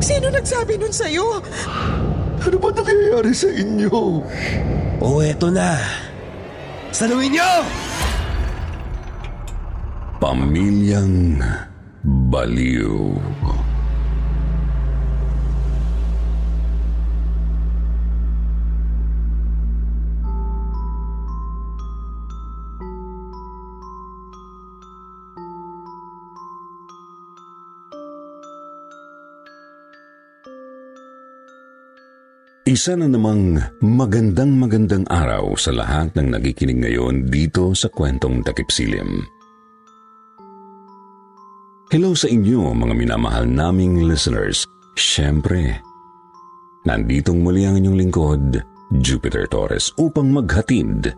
Sino nagsabi nun sa'yo? Ano ba nangyayari sa inyo? O eto na. Saluhin niyo! Pamilyang Baliw. Isa na namang magandang magandang araw sa lahat ng nagikinig ngayon dito sa kwentong takipsilim. Hello sa inyo mga minamahal naming listeners. Siyempre, nanditong muli ang inyong lingkod, Jupiter Torres, upang maghatid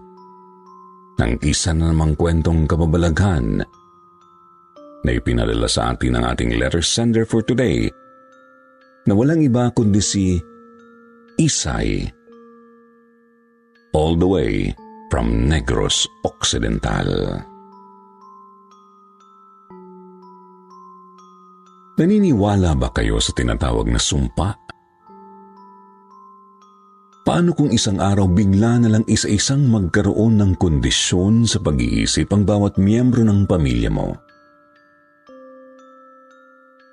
ng isa na namang kwentong kababalaghan na ipinadala sa atin ng ating letter sender for today na walang iba kundi si Isay. All the way from Negros Occidental. Naniniwala ba kayo sa tinatawag na sumpa? Paano kung isang araw bigla na lang isa-isang magkaroon ng kondisyon sa pag-iisip ang bawat miyembro ng pamilya mo?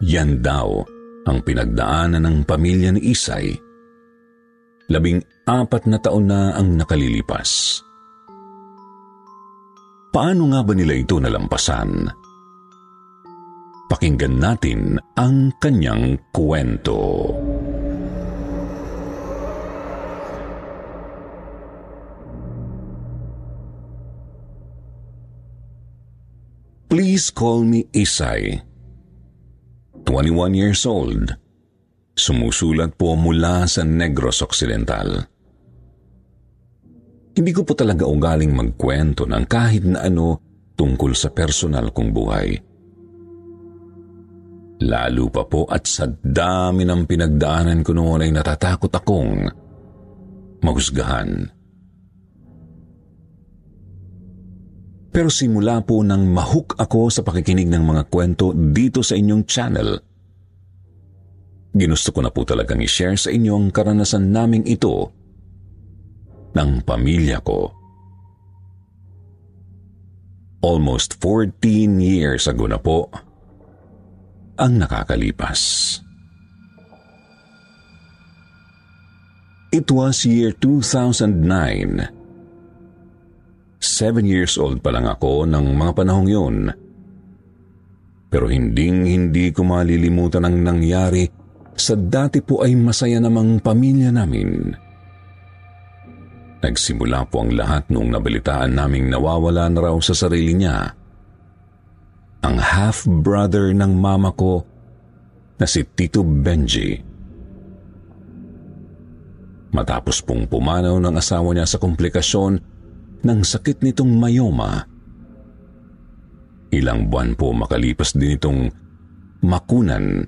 Yan daw ang pinagdaanan ng pamilya ni Isay. Labing apat na taon na ang nakalilipas. Paano nga ba nila ito nalampasan? Pakinggan natin ang kanyang kwento. Please call me Isay. 21 years old. Sumusulat po mula sa Negros Occidental. Hindi ko po talaga ugaling magkwento ng kahit na ano tungkol sa personal kong buhay. Lalo pa po at sa dami ng pinagdaanan ko noon ay natatakot akong mahusgahan. Pero simula po nang mahook ako sa pakikinig ng mga kwento dito sa inyong channel, ginusto ko na po talagang i-share sa inyo ang karanasan naming ito ng pamilya ko. Almost 14 years ago na po ang nakakalipas. It was year 2009. Seven years old pa lang ako ng mga panahong yun. Pero hinding hindi ko malilimutan ang nangyari sa dati po ay masaya namang pamilya namin. Nagsimula po ang lahat nung nabalitaan naming nawawala na raw sa sarili niya. Ang half-brother ng mama ko na si Tito Benji. Matapos pong pumanaw ng asawa niya sa komplikasyon ng sakit nitong mayoma. Ilang buwan po makalipas din itong makunan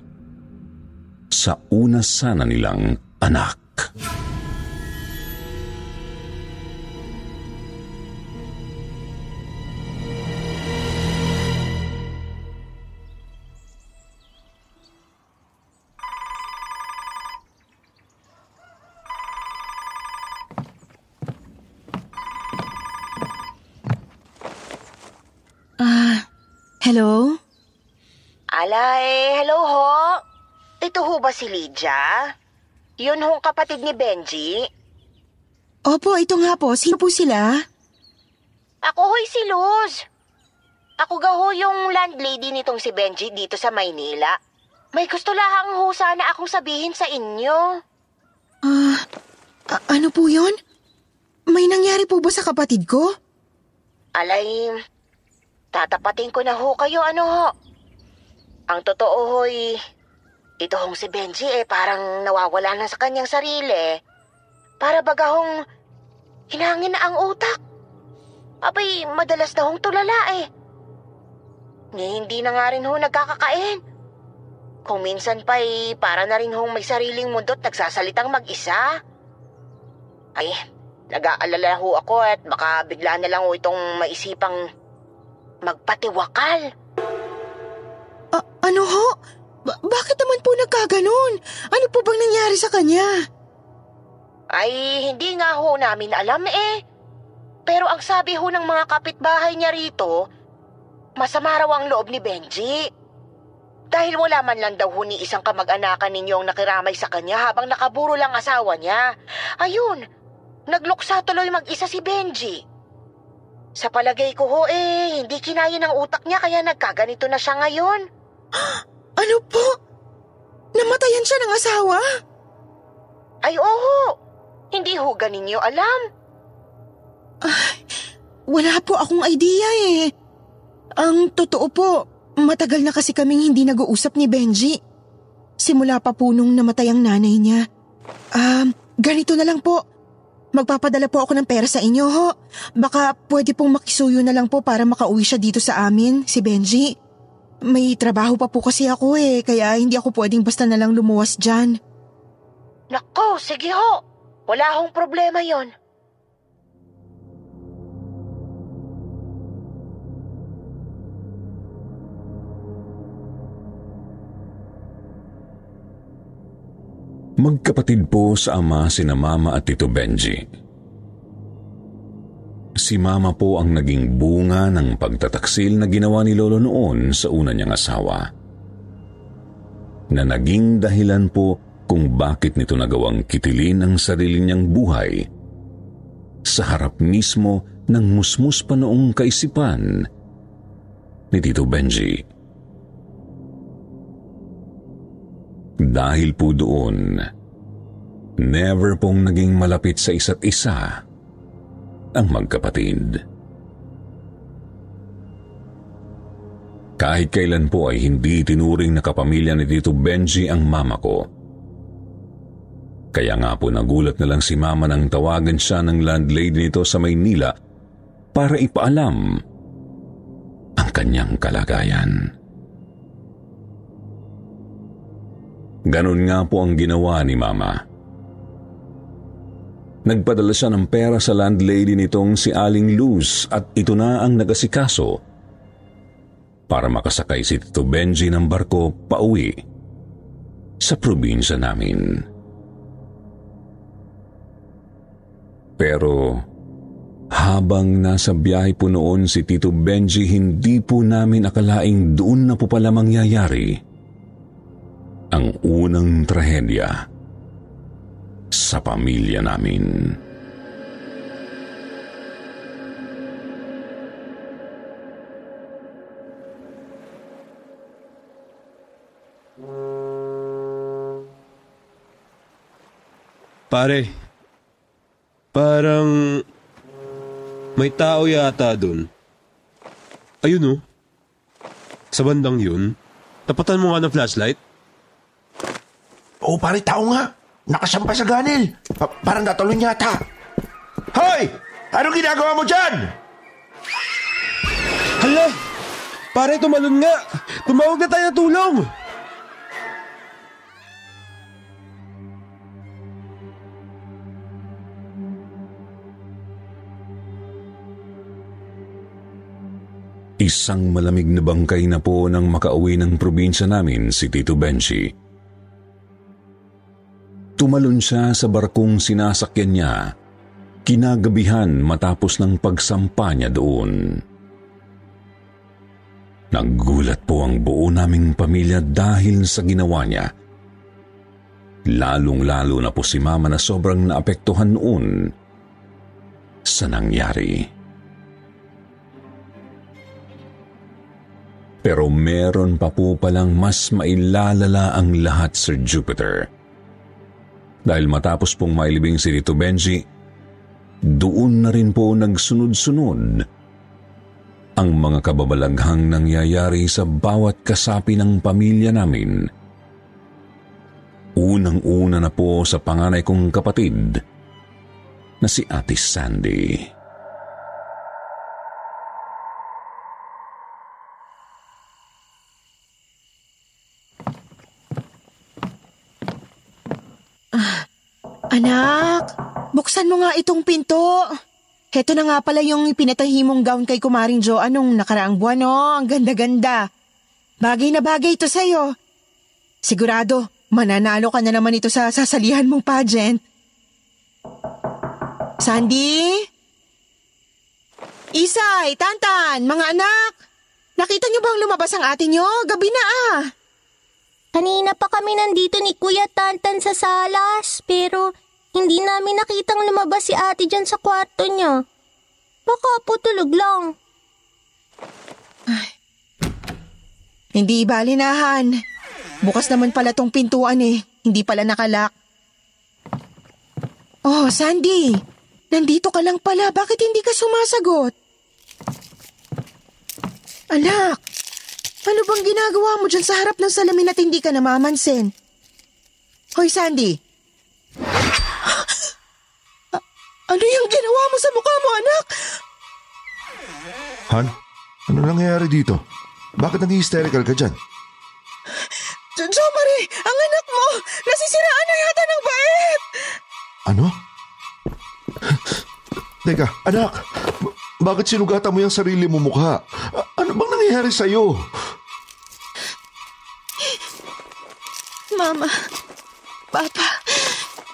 sa una sana nilang anak. Hello? Ala eh, hello ho. Ho ba si Lydia? Yun hong kapatid ni Benji? Opo, ito nga po. Sino po sila? Ako ho'y si Luz. Ako ga ho yung landlady nitong si Benji dito sa Maynila. May gusto lahang ho sana akong sabihin sa inyo. Ah, a- ano po yon? May nangyari po ba sa kapatid ko? Alay, tatapatin ko na ho kayo ano ho. Ang totoo hoy, ito hong si Benji eh parang nawawala na sa kanyang sarili. Para bagahong hinangin na ang utak. Abay, madalas na hong tulala eh. Ni hindi na nga rin ho nagkakakain. Kung minsan pa eh, para na rin hong may sariling mundo at nagsasalitang mag-isa. Ay, nag-aalala ho ako at baka bigla na lang ho itong maisipang magpatiwakal. A- ano ho? Ba- bakit naman po nagkaganon? Ano po bang nangyari sa kanya? Ay, hindi nga ho namin alam eh. Pero ang sabi ho ng mga kapitbahay niya rito, masama raw ang loob ni Benji. Dahil wala man lang daw ho ni isang kamag-anakan ninyo ang nakiramay sa kanya habang nakaburo lang asawa niya. Ayun, nagluksa tuloy mag-isa si Benji. Sa palagay ko ho eh, hindi kinaya ng utak niya kaya nagkaganito na siya ngayon. Ano po? Namatayan siya ng asawa? Ay oo, hindi ho ganin niyo alam. Wala po akong idea eh. Ang totoo po, matagal na kasi kaming hindi nag-uusap ni Benji. Simula pa po nung namatay ang nanay niya. Um, ganito na lang po. Magpapadala po ako ng pera sa inyo ho. Baka pwede pong makisuyo na lang po para makauwi siya dito sa amin, si Benji. May trabaho pa po kasi ako eh, kaya hindi ako pwedeng basta na lang lumuwas dyan. Nako, sige ho. Wala hong problema yon. Magkapatid po sa ama sina Mama at Tito Benji. Si Mama po ang naging bunga ng pagtataksil na ginawa ni Lolo noon sa una niyang asawa. Na naging dahilan po kung bakit nito nagawang kitilin ang sarili niyang buhay sa harap mismo ng musmus pa noong kaisipan ni Tito Benji. Dahil po doon, never pong naging malapit sa isa't isa ang magkapatid. Kahit kailan po ay hindi tinuring na kapamilya ni Tito Benji ang mama ko. Kaya nga po nagulat na lang si mama nang tawagan siya ng landlady nito sa Maynila para ipaalam ang kanyang kalagayan. Ganon nga po ang ginawa ni Mama. Nagpadala siya ng pera sa landlady nitong si Aling Luz at ito na ang nagasikaso para makasakay si Tito Benji ng barko pauwi sa probinsya namin. Pero habang nasa biyahe po noon si Tito Benji, hindi po namin akalaing doon na po pala mangyayari ang unang trahedya sa pamilya namin. Pare, parang may tao yata dun. Ayun oh. Sa bandang yun. Tapatan mo nga ng flashlight. Oo, pare, tao nga. Nakasampa sa ganil. Pa- parang natalon yata. Hoy! Anong ginagawa mo dyan? Hala! Pare, tumalon nga! Tumawag na tayo ng tulong! Isang malamig na bangkay na po nang makauwi ng probinsya namin si Tito Benji. Tumalon siya sa barkong sinasakyan niya, kinagabihan matapos ng pagsampa niya doon. Naggulat po ang buo naming pamilya dahil sa ginawa niya. Lalong-lalo na po si Mama na sobrang naapektuhan noon sa nangyari. Pero meron pa po palang mas mailalala ang lahat, Sir Jupiter. Dahil matapos pong mailibing si Tito Benji, doon na rin po nagsunod-sunod ang mga kababalaghang nangyayari sa bawat kasapi ng pamilya namin. Unang-una na po sa panganay kong kapatid na si Ate Sandy. Anak, buksan mo nga itong pinto. Heto na nga pala yung pinatahi mong gown kay Kumaring Jo anong nakaraang buwan, no? Ang ganda-ganda. Bagay na bagay ito sa'yo. Sigurado, mananalo ka na naman ito sa sasalihan mong pageant. Sandy? Isay, Tantan, mga anak. Nakita niyo bang lumabas ang ate niyo? Gabi na ah. Kanina pa kami nandito ni Kuya Tantan sa salas, pero hindi namin nakitang lumabas si ate dyan sa kwarto niya. Baka po tulog lang. Hindi ibalinahan. Bukas naman pala tong pintuan eh. Hindi pala nakalak. Oh, Sandy. Nandito ka lang pala. Bakit hindi ka sumasagot? Anak, ano bang ginagawa mo dyan sa harap ng salamin at hindi ka namamansin? Hoy, Sandy. A- ano yung ginawa mo sa mukha mo, anak? Han, ano nangyayari dito? Bakit nang hysterical ka dyan? Jo Marie, ang anak mo, nasisiraan na yata ng bait. Ano? Teka, anak, bakit sinugatan mo yung sarili mo mukha? A- ano bang nangyayari sa'yo? Mama, Papa,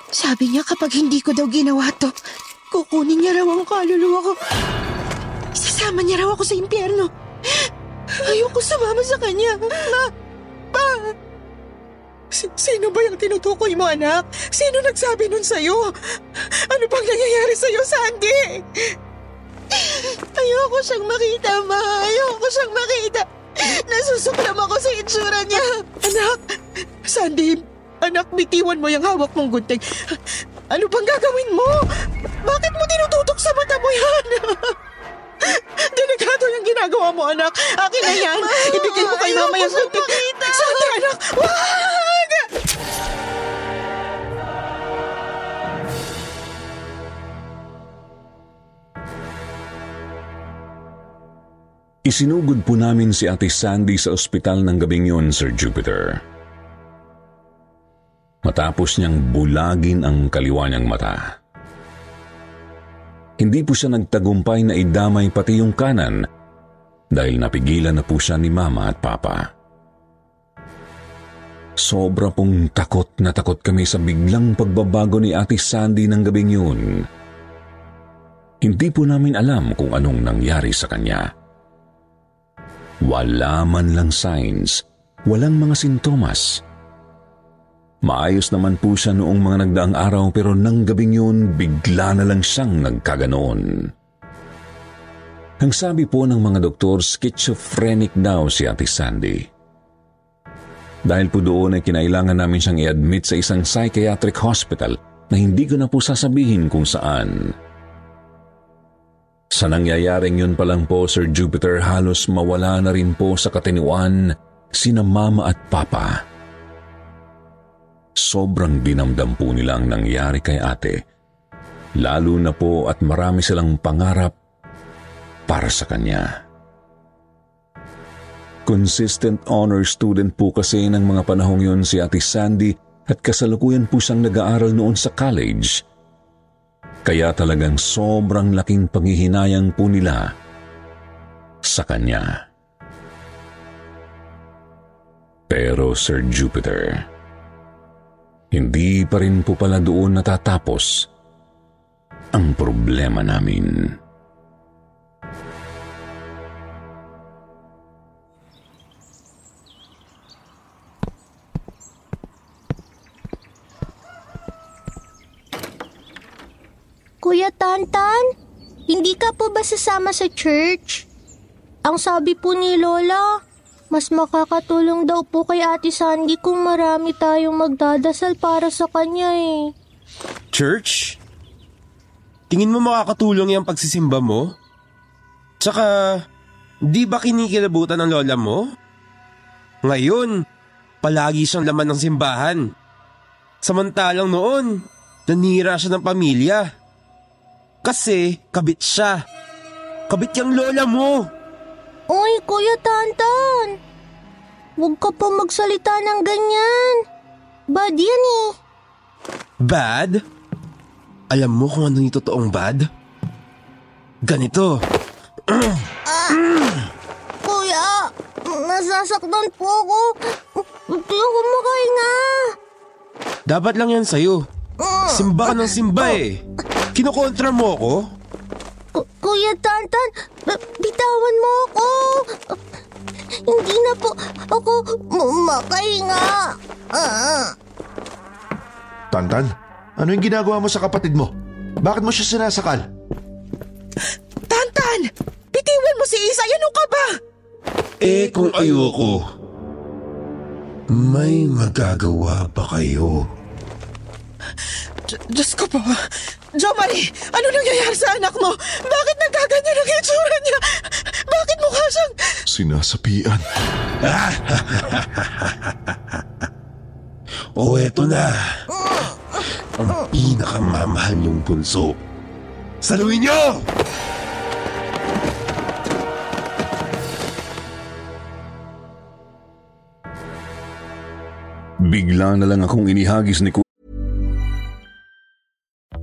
sabi niya kapag hindi ko daw ginawa to, kukunin niya raw ang kaluluwa ko. Isasama niya raw ako sa impyerno. Ayoko sumama sa kanya. Ma, pa. Si- sino ba yung tinutukoy mo, anak? Sino nagsabi nun sa'yo? Ano bang nangyayari sa'yo, Sandy? Ayoko siyang makita, ma. Ayoko siyang makita. Nasusuklam ako sa itsura niya. Anak, Sandy, anak, bitiwan mo yung hawak mong gunting. Ano bang gagawin mo? Bakit mo tinututok sa mata mo yan? Delikado yung ginagawa mo, anak. Akin na yan. Ibigay mo kay mama yung gunting. Sandy, anak, wag! Isinugod po namin si Ate Sandy sa ospital ng gabing yun, Sir Jupiter. Matapos niyang bulagin ang kaliwa niyang mata. Hindi po siya nagtagumpay na idamay pati yung kanan dahil napigilan na po siya ni Mama at Papa. Sobra pong takot na takot kami sa biglang pagbabago ni Ate Sandy ng gabing yun. Hindi po namin alam kung anong nangyari sa kanya. Wala man lang signs, walang mga sintomas. Maayos naman po siya noong mga nagdaang araw pero nang gabing yun, bigla na lang siyang nagkaganoon. Ang sabi po ng mga doktor, schizophrenic daw si Ate Sandy. Dahil po doon ay kinailangan namin siyang i-admit sa isang psychiatric hospital na hindi ko na po sasabihin kung saan. Sa nangyayaring yun pa lang po, Sir Jupiter, halos mawala na rin po sa katiniwan sina Mama at Papa. Sobrang dinamdam po nila ang nangyari kay ate. Lalo na po at marami silang pangarap para sa kanya. Consistent honor student po kasi ng mga panahong yun si Ate Sandy at kasalukuyan po siyang nag-aaral noon sa college. Kaya talagang sobrang laking panghihinayang po nila sa kanya. Pero Sir Jupiter, hindi pa rin po pala doon natatapos ang problema namin. Kuya Tantan, hindi ka po ba sasama sa church? Ang sabi po ni Lola, mas makakatulong daw po kay Ate Sandy kung marami tayong magdadasal para sa kanya eh. Church? Tingin mo makakatulong yung pagsisimba mo? Tsaka, Di ba kinikilabutan ng lola mo? Ngayon, palagi siyang laman ng simbahan. Samantalang noon, nanira siya ng pamilya. Kasi kabit siya. Kabit yung lola mo. Uy, Kuya Tantan! Huwag ka pa magsalita ng ganyan. Bad yan eh. Bad? Alam mo kung ano yung totoong bad? Ganito. Kuya, nasasaktan po ako. Hindi ako makahinga. Dapat lang yan sa'yo. Simba ka ng simba eh. Kinokontra mo ako? Ku- Kuya Tantan, b- bitawan mo ako. Hindi na po ako makahinga. Ah. Tantan, ano yung ginagawa mo sa kapatid mo? Bakit mo siya sinasakal? Tantan! Bitiwan mo si Isay! Ano ka ba? Eh kung ayoko, may magagawa ba kayo? D- Diyos ko po. Jo Marie, ano nangyayari sa anak mo? Bakit nagkaganyan ang itsura niya? Bakit mukha siyang... Sinasapian. O eto na. Ang pinakamamahal niyong bunso. Saluhin niyo! Bigla na lang akong inihagis ni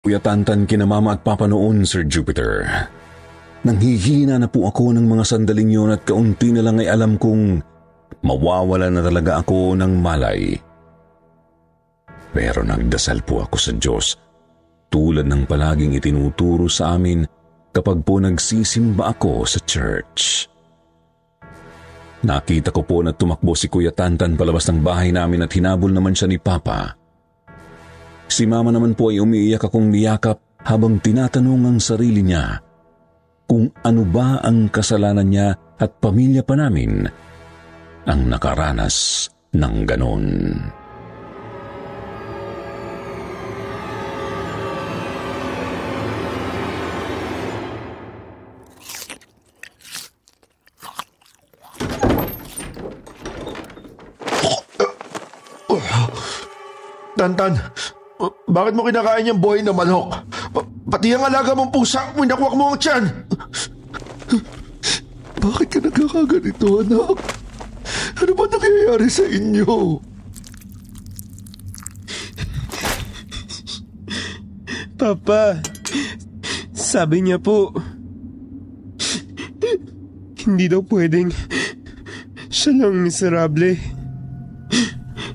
Kuya Tantan kina mama at papa noon, Sir Jupiter. Nanghihina na po ako ng mga sandaling yun at kaunti na lang ay alam kong mawawala na talaga ako ng malay. Pero nagdasal po ako sa Diyos tulad ng palaging itinuturo sa amin kapag po nagsisimba ako sa church. Nakita ko po na tumakbo si Kuya Tantan palabas ng bahay namin at hinabol naman siya ni Papa. Si Mama naman po ay umiiyak akong niyakap habang tinatanong ang sarili niya kung ano ba ang kasalanan niya at pamilya pa namin ang nakaranas ng ganon. Tantan, bakit mo kinakain yung buhay na manok? Pa- pati ang alaga mong pusa, winakwak mo ang tiyan. Bakit ka nagkakaganito, anak? Ano ba nangyayari sa inyo? Papa, sabi niya po, hindi daw pwedeng siya lang miserable.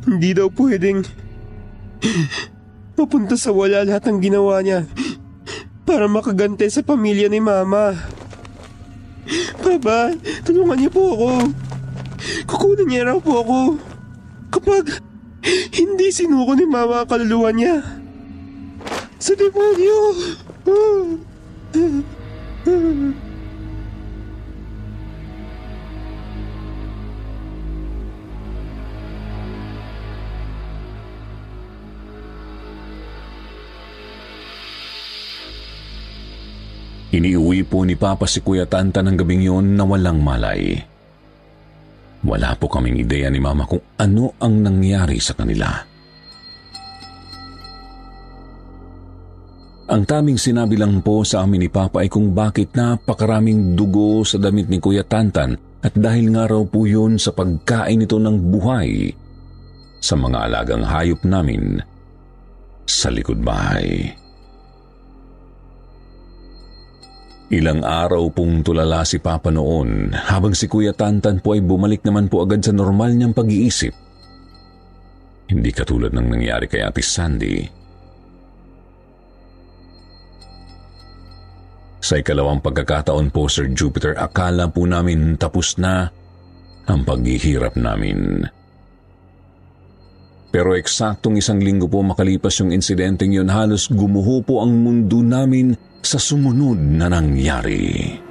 Hindi daw pwedeng mapunta sa wala lahat ng ginawa niya para makagante sa pamilya ni Mama. Papa, tulungan niyo po ako. Kukunin niya raw po ako kapag hindi sinuko ni Mama ang kaluluwa niya. Sa demonyo! Iniuwi po ni Papa si Kuya Tanta ng gabing yun na walang malay. Wala po kaming ideya ni Mama kung ano ang nangyari sa kanila. Ang taming sinabi lang po sa amin ni Papa ay kung bakit napakaraming dugo sa damit ni Kuya Tantan at dahil nga raw po yun sa pagkain nito ng buhay sa mga alagang hayop namin sa likod bahay. Ilang araw pong tulala si Papa noon habang si Kuya Tantan po ay bumalik naman po agad sa normal niyang pag-iisip. Hindi katulad ng nangyari kay Ate Sandy Sa ikalawang pagkakataon po, Sir Jupiter, akala po namin tapos na ang paghihirap namin. Pero eksaktong isang linggo po makalipas yung insidenteng yun, halos gumuho po ang mundo namin sa sumunod na nangyari.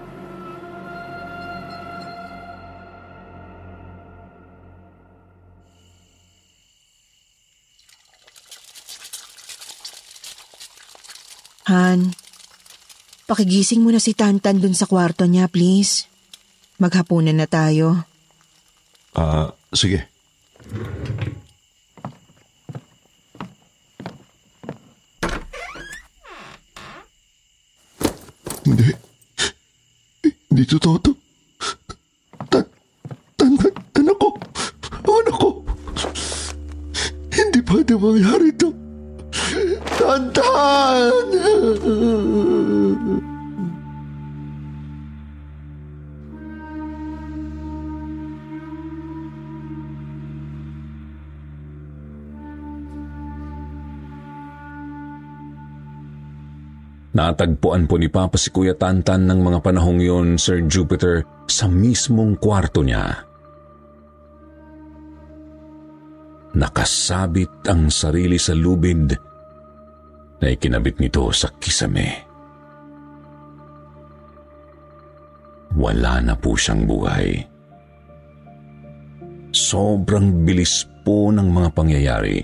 Han, Pakigising mo na si Tantan dun sa kwarto niya, please. Maghapunan na tayo. Ah, uh, sige. Hindi totoo to. Tan, tan, anak ko. Anak ko. Hindi pwede mangyari to. Tantan! Natagpuan po ni Papa si Kuya Tantan ng mga panahong yon, Sir Jupiter, sa mismong kwarto niya. Nakasabit ang sarili sa lubid na ikinabit nito sa kisame. Wala na po siyang buhay. Sobrang bilis po ng mga pangyayari.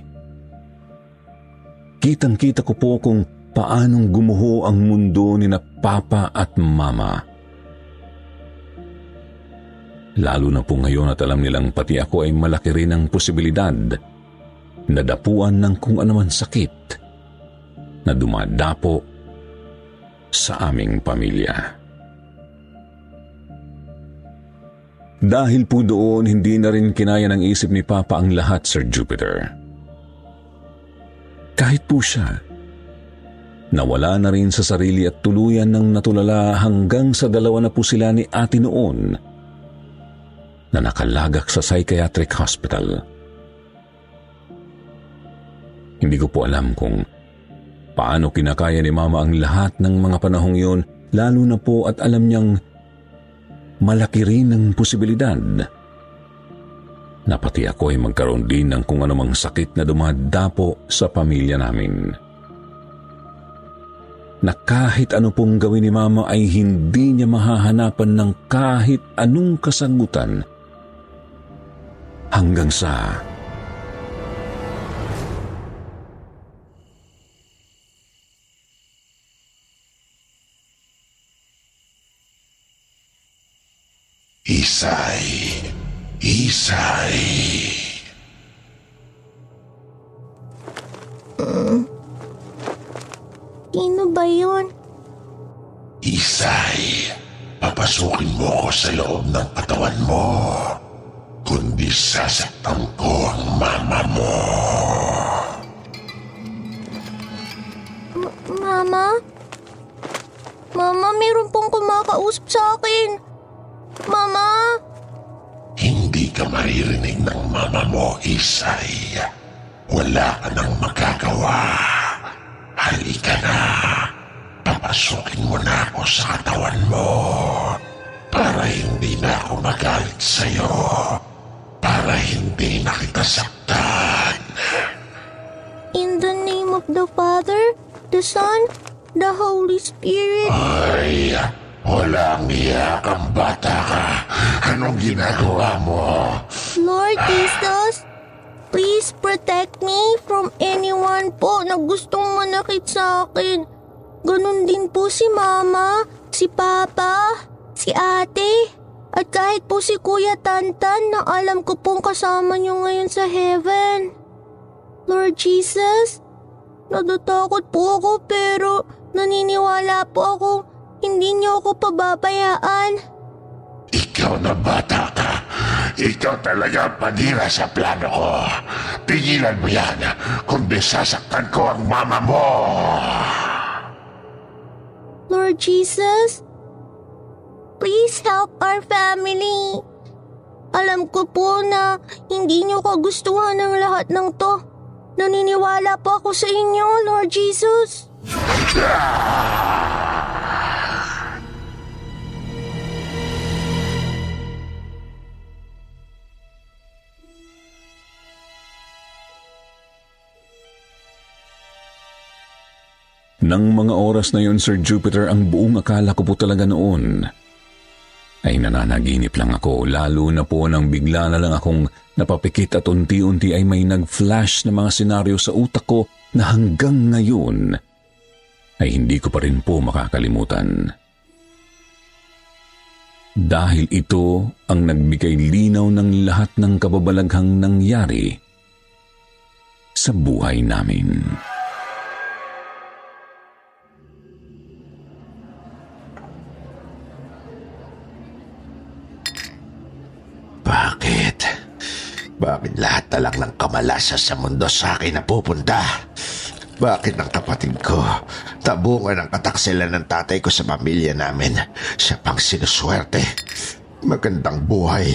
Kitang-kita ko po kung paanong gumuho ang mundo ni na Papa at Mama. Lalo na po ngayon at alam nilang pati ako ay malaki rin ang posibilidad na dapuan ng kung anuman sakit na dumadapo sa aming pamilya. Dahil po doon, hindi na rin kinaya ng isip ni Papa ang lahat, Sir Jupiter. Kahit po siya, Nawala na rin sa sarili at tuluyan ng natulala hanggang sa dalawa na po sila ni ate noon na nakalagak sa psychiatric hospital. Hindi ko po alam kung paano kinakaya ni mama ang lahat ng mga panahong yun lalo na po at alam niyang malaki rin ang posibilidad na pati ako ay magkaroon din ng kung anumang sakit na dumadapo sa pamilya namin na kahit ano pong gawin ni Mama ay hindi niya mahahanapan ng kahit anong kasagutan hanggang sa Isay, Isay. Yun? Isay, papasukin mo ko sa loob ng katawan mo. Kundi sasaktan ko ang mama mo. M- mama? Mama, meron pong kumakausap sa akin. Mama? Hindi ka maririnig ng mama mo, Isay. Wala ka nang magagawa. Halika na. Papasukin mo na ako sa katawan mo. Para hindi na ako magalit sa'yo. Para hindi na kita saktan. In the name of the Father, the Son, the Holy Spirit. Ay, walang iyak ang bata ka. Anong ginagawa mo? Lord Jesus, Please protect me from anyone po na gustong manakit sa akin. Ganon din po si Mama, si Papa, si Ate, at kahit po si Kuya Tantan na alam ko pong kasama niyo ngayon sa heaven. Lord Jesus, natatakot po ako pero Naniniwala po ako hindi niyo ako pababayaan. Ikaw na bata ka. Ikaw talaga panira sa plano ko. Pigilan mo yan, kundi sasaktan ko ang mama mo. Lord Jesus, please help our family. Alam ko po na hindi niyo kagustuhan ng lahat ng to. Naniniwala po ako sa inyo, Lord Jesus. Nang mga oras na yon, Sir Jupiter, ang buong akala ko po talaga noon ay nananaginip lang ako, lalo na po nang bigla na lang akong napapikit at unti-unti ay may nag-flash na mga senaryo sa utak ko na hanggang ngayon ay hindi ko pa rin po makakalimutan. Dahil ito ang nagbigay linaw ng lahat ng kababalaghang nangyari sa buhay namin. Bakit lahat na lang ng kamalasa sa mundo sa akin na pupunta? Bakit ang kapatid ko tabungan ang kataksilan ng tatay ko sa pamilya namin? Siya pang sinuswerte. Magandang buhay,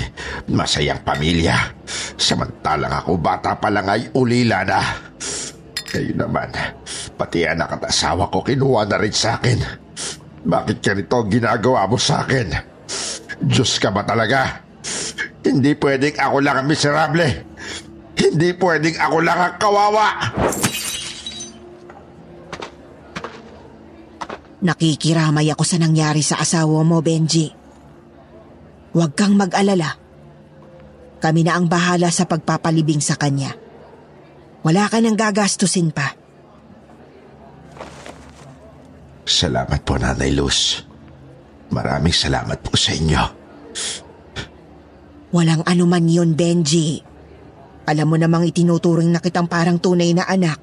masayang pamilya. Samantalang ako bata pa lang ay ulila na. Kayo naman, pati anak at asawa ko kinuha na rin sa akin. Bakit ganito ang ginagawa mo sa akin? Diyos ka ba talaga? Hindi pwedeng ako lang ang miserable. Hindi pwedeng ako lang ang kawawa. Nakikiramay ako sa nangyari sa asawa mo, Benji. Huwag kang mag-alala. Kami na ang bahala sa pagpapalibing sa kanya. Wala ka nang gagastusin pa. Salamat po, Nanay Luz. Maraming salamat po sa inyo. Walang anuman yun, Benji. Alam mo namang itinuturing na kitang parang tunay na anak.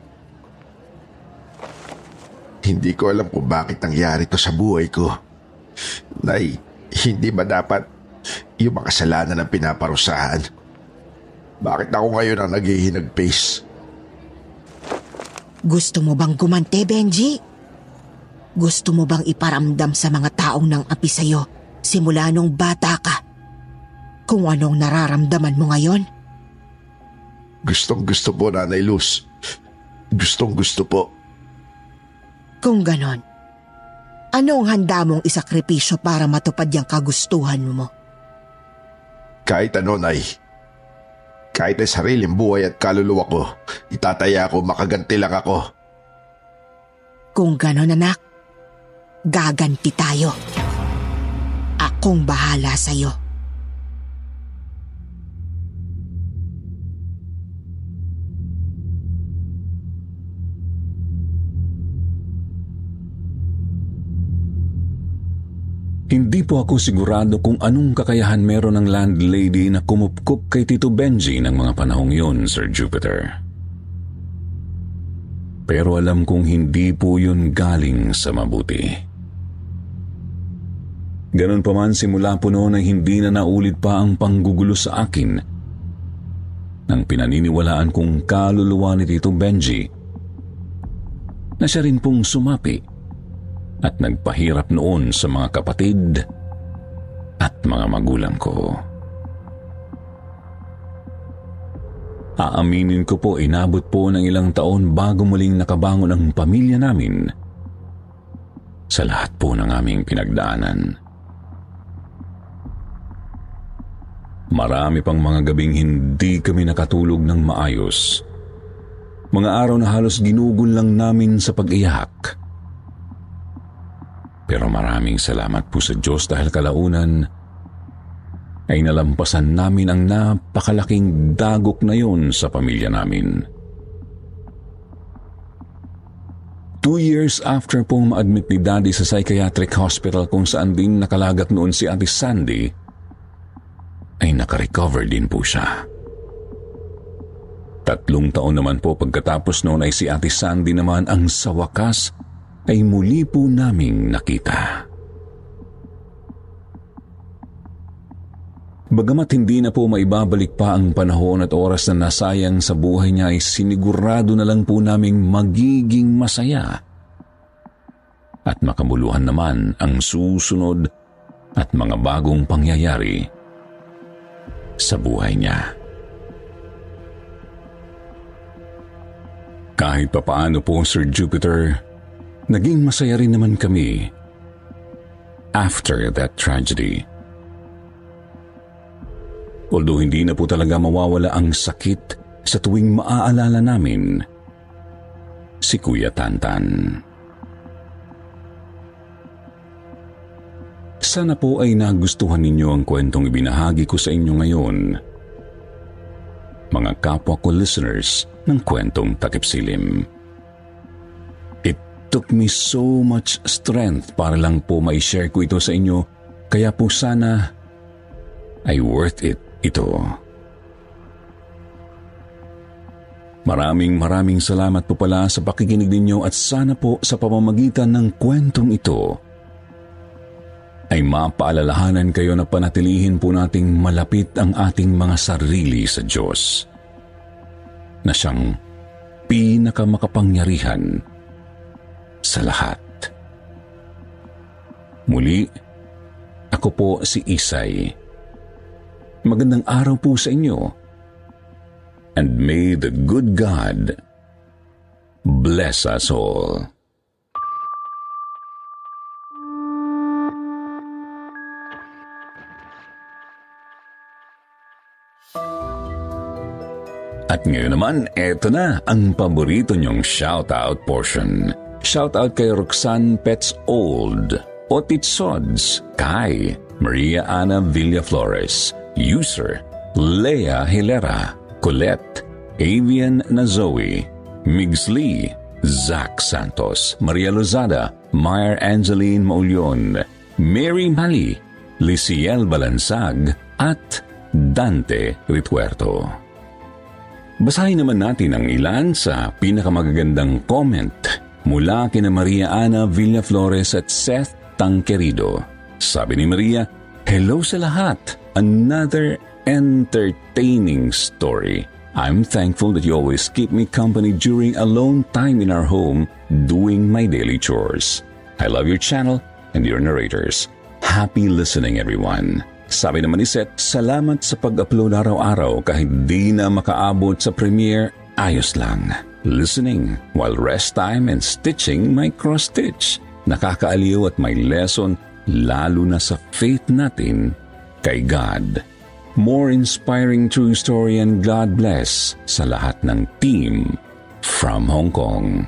Hindi ko alam kung bakit nangyari to sa buhay ko. Nay, hindi ba dapat yung mga kasalanan ng pinaparusahan? Bakit ako ngayon ang naghihinag-face? Gusto mo bang gumante, Benji? Gusto mo bang iparamdam sa mga taong nang api sa'yo simula nung bata ka? Kung anong nararamdaman mo ngayon? Gustong gusto po, Nanay Luz. Gustong gusto po. Kung ganon, anong handa mong isakripisyo para matupad yung kagustuhan mo? Kahit ano, Nay. Kahit ay sariling buhay at kaluluwa ko, itataya ko, makaganti lang ako. Kung ganon anak, gaganti tayo. Akong bahala sa'yo. Po ako sigurado kung anong kakayahan meron ng landlady na kumupkup kay Tito Benji ng mga panahong yun, Sir Jupiter. Pero alam kong hindi po yun galing sa mabuti. Ganon pa man simula po noon ay hindi na naulit pa ang panggugulo sa akin nang pinaniniwalaan kong kaluluwa ni Tito Benji na siya rin pong sumapi at nagpahirap noon sa mga kapatid at mga magulang ko. Aaminin ko po inabot po ng ilang taon bago muling nakabangon ang pamilya namin sa lahat po ng aming pinagdaanan. Marami pang mga gabing hindi kami nakatulog ng maayos. Mga araw na halos ginugol lang namin sa pag-iyak. Pero maraming salamat po sa Diyos dahil kalaunan ay nalampasan namin ang napakalaking dagok na yon sa pamilya namin. Two years after pong ma-admit ni Daddy sa psychiatric hospital kung saan din nakalagat noon si Ate Sandy, ay nakarecover din po siya. Tatlong taon naman po pagkatapos noon ay si Ate Sandy naman ang sa wakas ay muli po naming nakita. Bagamat hindi na po maibabalik pa ang panahon at oras na nasayang sa buhay niya ay sinigurado na lang po naming magiging masaya at makamuluhan naman ang susunod at mga bagong pangyayari sa buhay niya. Kahit papaano po Sir Jupiter, naging masaya rin naman kami after that tragedy. Although hindi na po talaga mawawala ang sakit sa tuwing maaalala namin si Kuya Tantan. Sana po ay nagustuhan ninyo ang kwentong ibinahagi ko sa inyo ngayon. Mga kapwa ko listeners ng kwentong takipsilim. It took me so much strength para lang po mai-share ko ito sa inyo kaya po sana ay worth it ito. Maraming maraming salamat po pala sa pakikinig ninyo at sana po sa pamamagitan ng kwentong ito ay mapaalalahanan kayo na panatilihin po nating malapit ang ating mga sarili sa Diyos na siyang pinakamakapangyarihan sa lahat. Muli, ako po si Isay Magandang araw po sa inyo. And may the good God bless us all. At ngayon naman, eto na ang paborito niyong shoutout portion. Shoutout kay Roxanne Pets Old, Otit Sods, Kai, Maria Ana Villaflores, User, Lea Hilera, Colette, Avian Nazoe, Migs Lee, Zach Santos, Maria Lozada, Meyer Angeline Maulion, Mary Mali, Liciel Balansag, at Dante Rituerto. Basahin naman natin ang ilan sa pinakamagagandang comment mula kina Maria Ana Villaflores at Seth Tangquerido. Sabi ni Maria, Hello sa lahat! Another entertaining story. I'm thankful that you always keep me company during alone time in our home doing my daily chores. I love your channel and your narrators. Happy listening everyone. Sabi naman ni Seth, salamat sa pag-upload araw-araw kahit di na makaabot sa premiere, ayos lang. Listening while rest time and stitching my cross-stitch. Nakakaaliw at may lesson lalo na sa faith natin kay God. More inspiring true story and God bless sa lahat ng team from Hong Kong.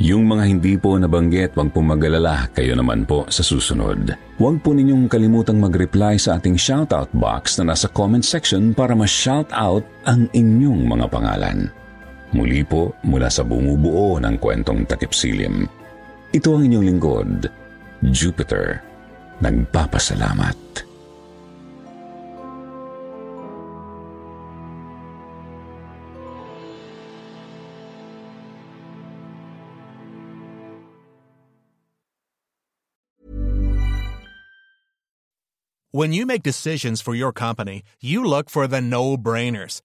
Yung mga hindi po nabanggit, wag po magalala kayo naman po sa susunod. Huwag po ninyong kalimutang mag-reply sa ating shoutout box na nasa comment section para ma-shoutout ang inyong mga pangalan. Muli po mula sa bumubuo ng kwentong takipsilim. Ito ang inyong lingkod, Jupiter, nagpapasalamat. When you make decisions for your company, you look for the no-brainers.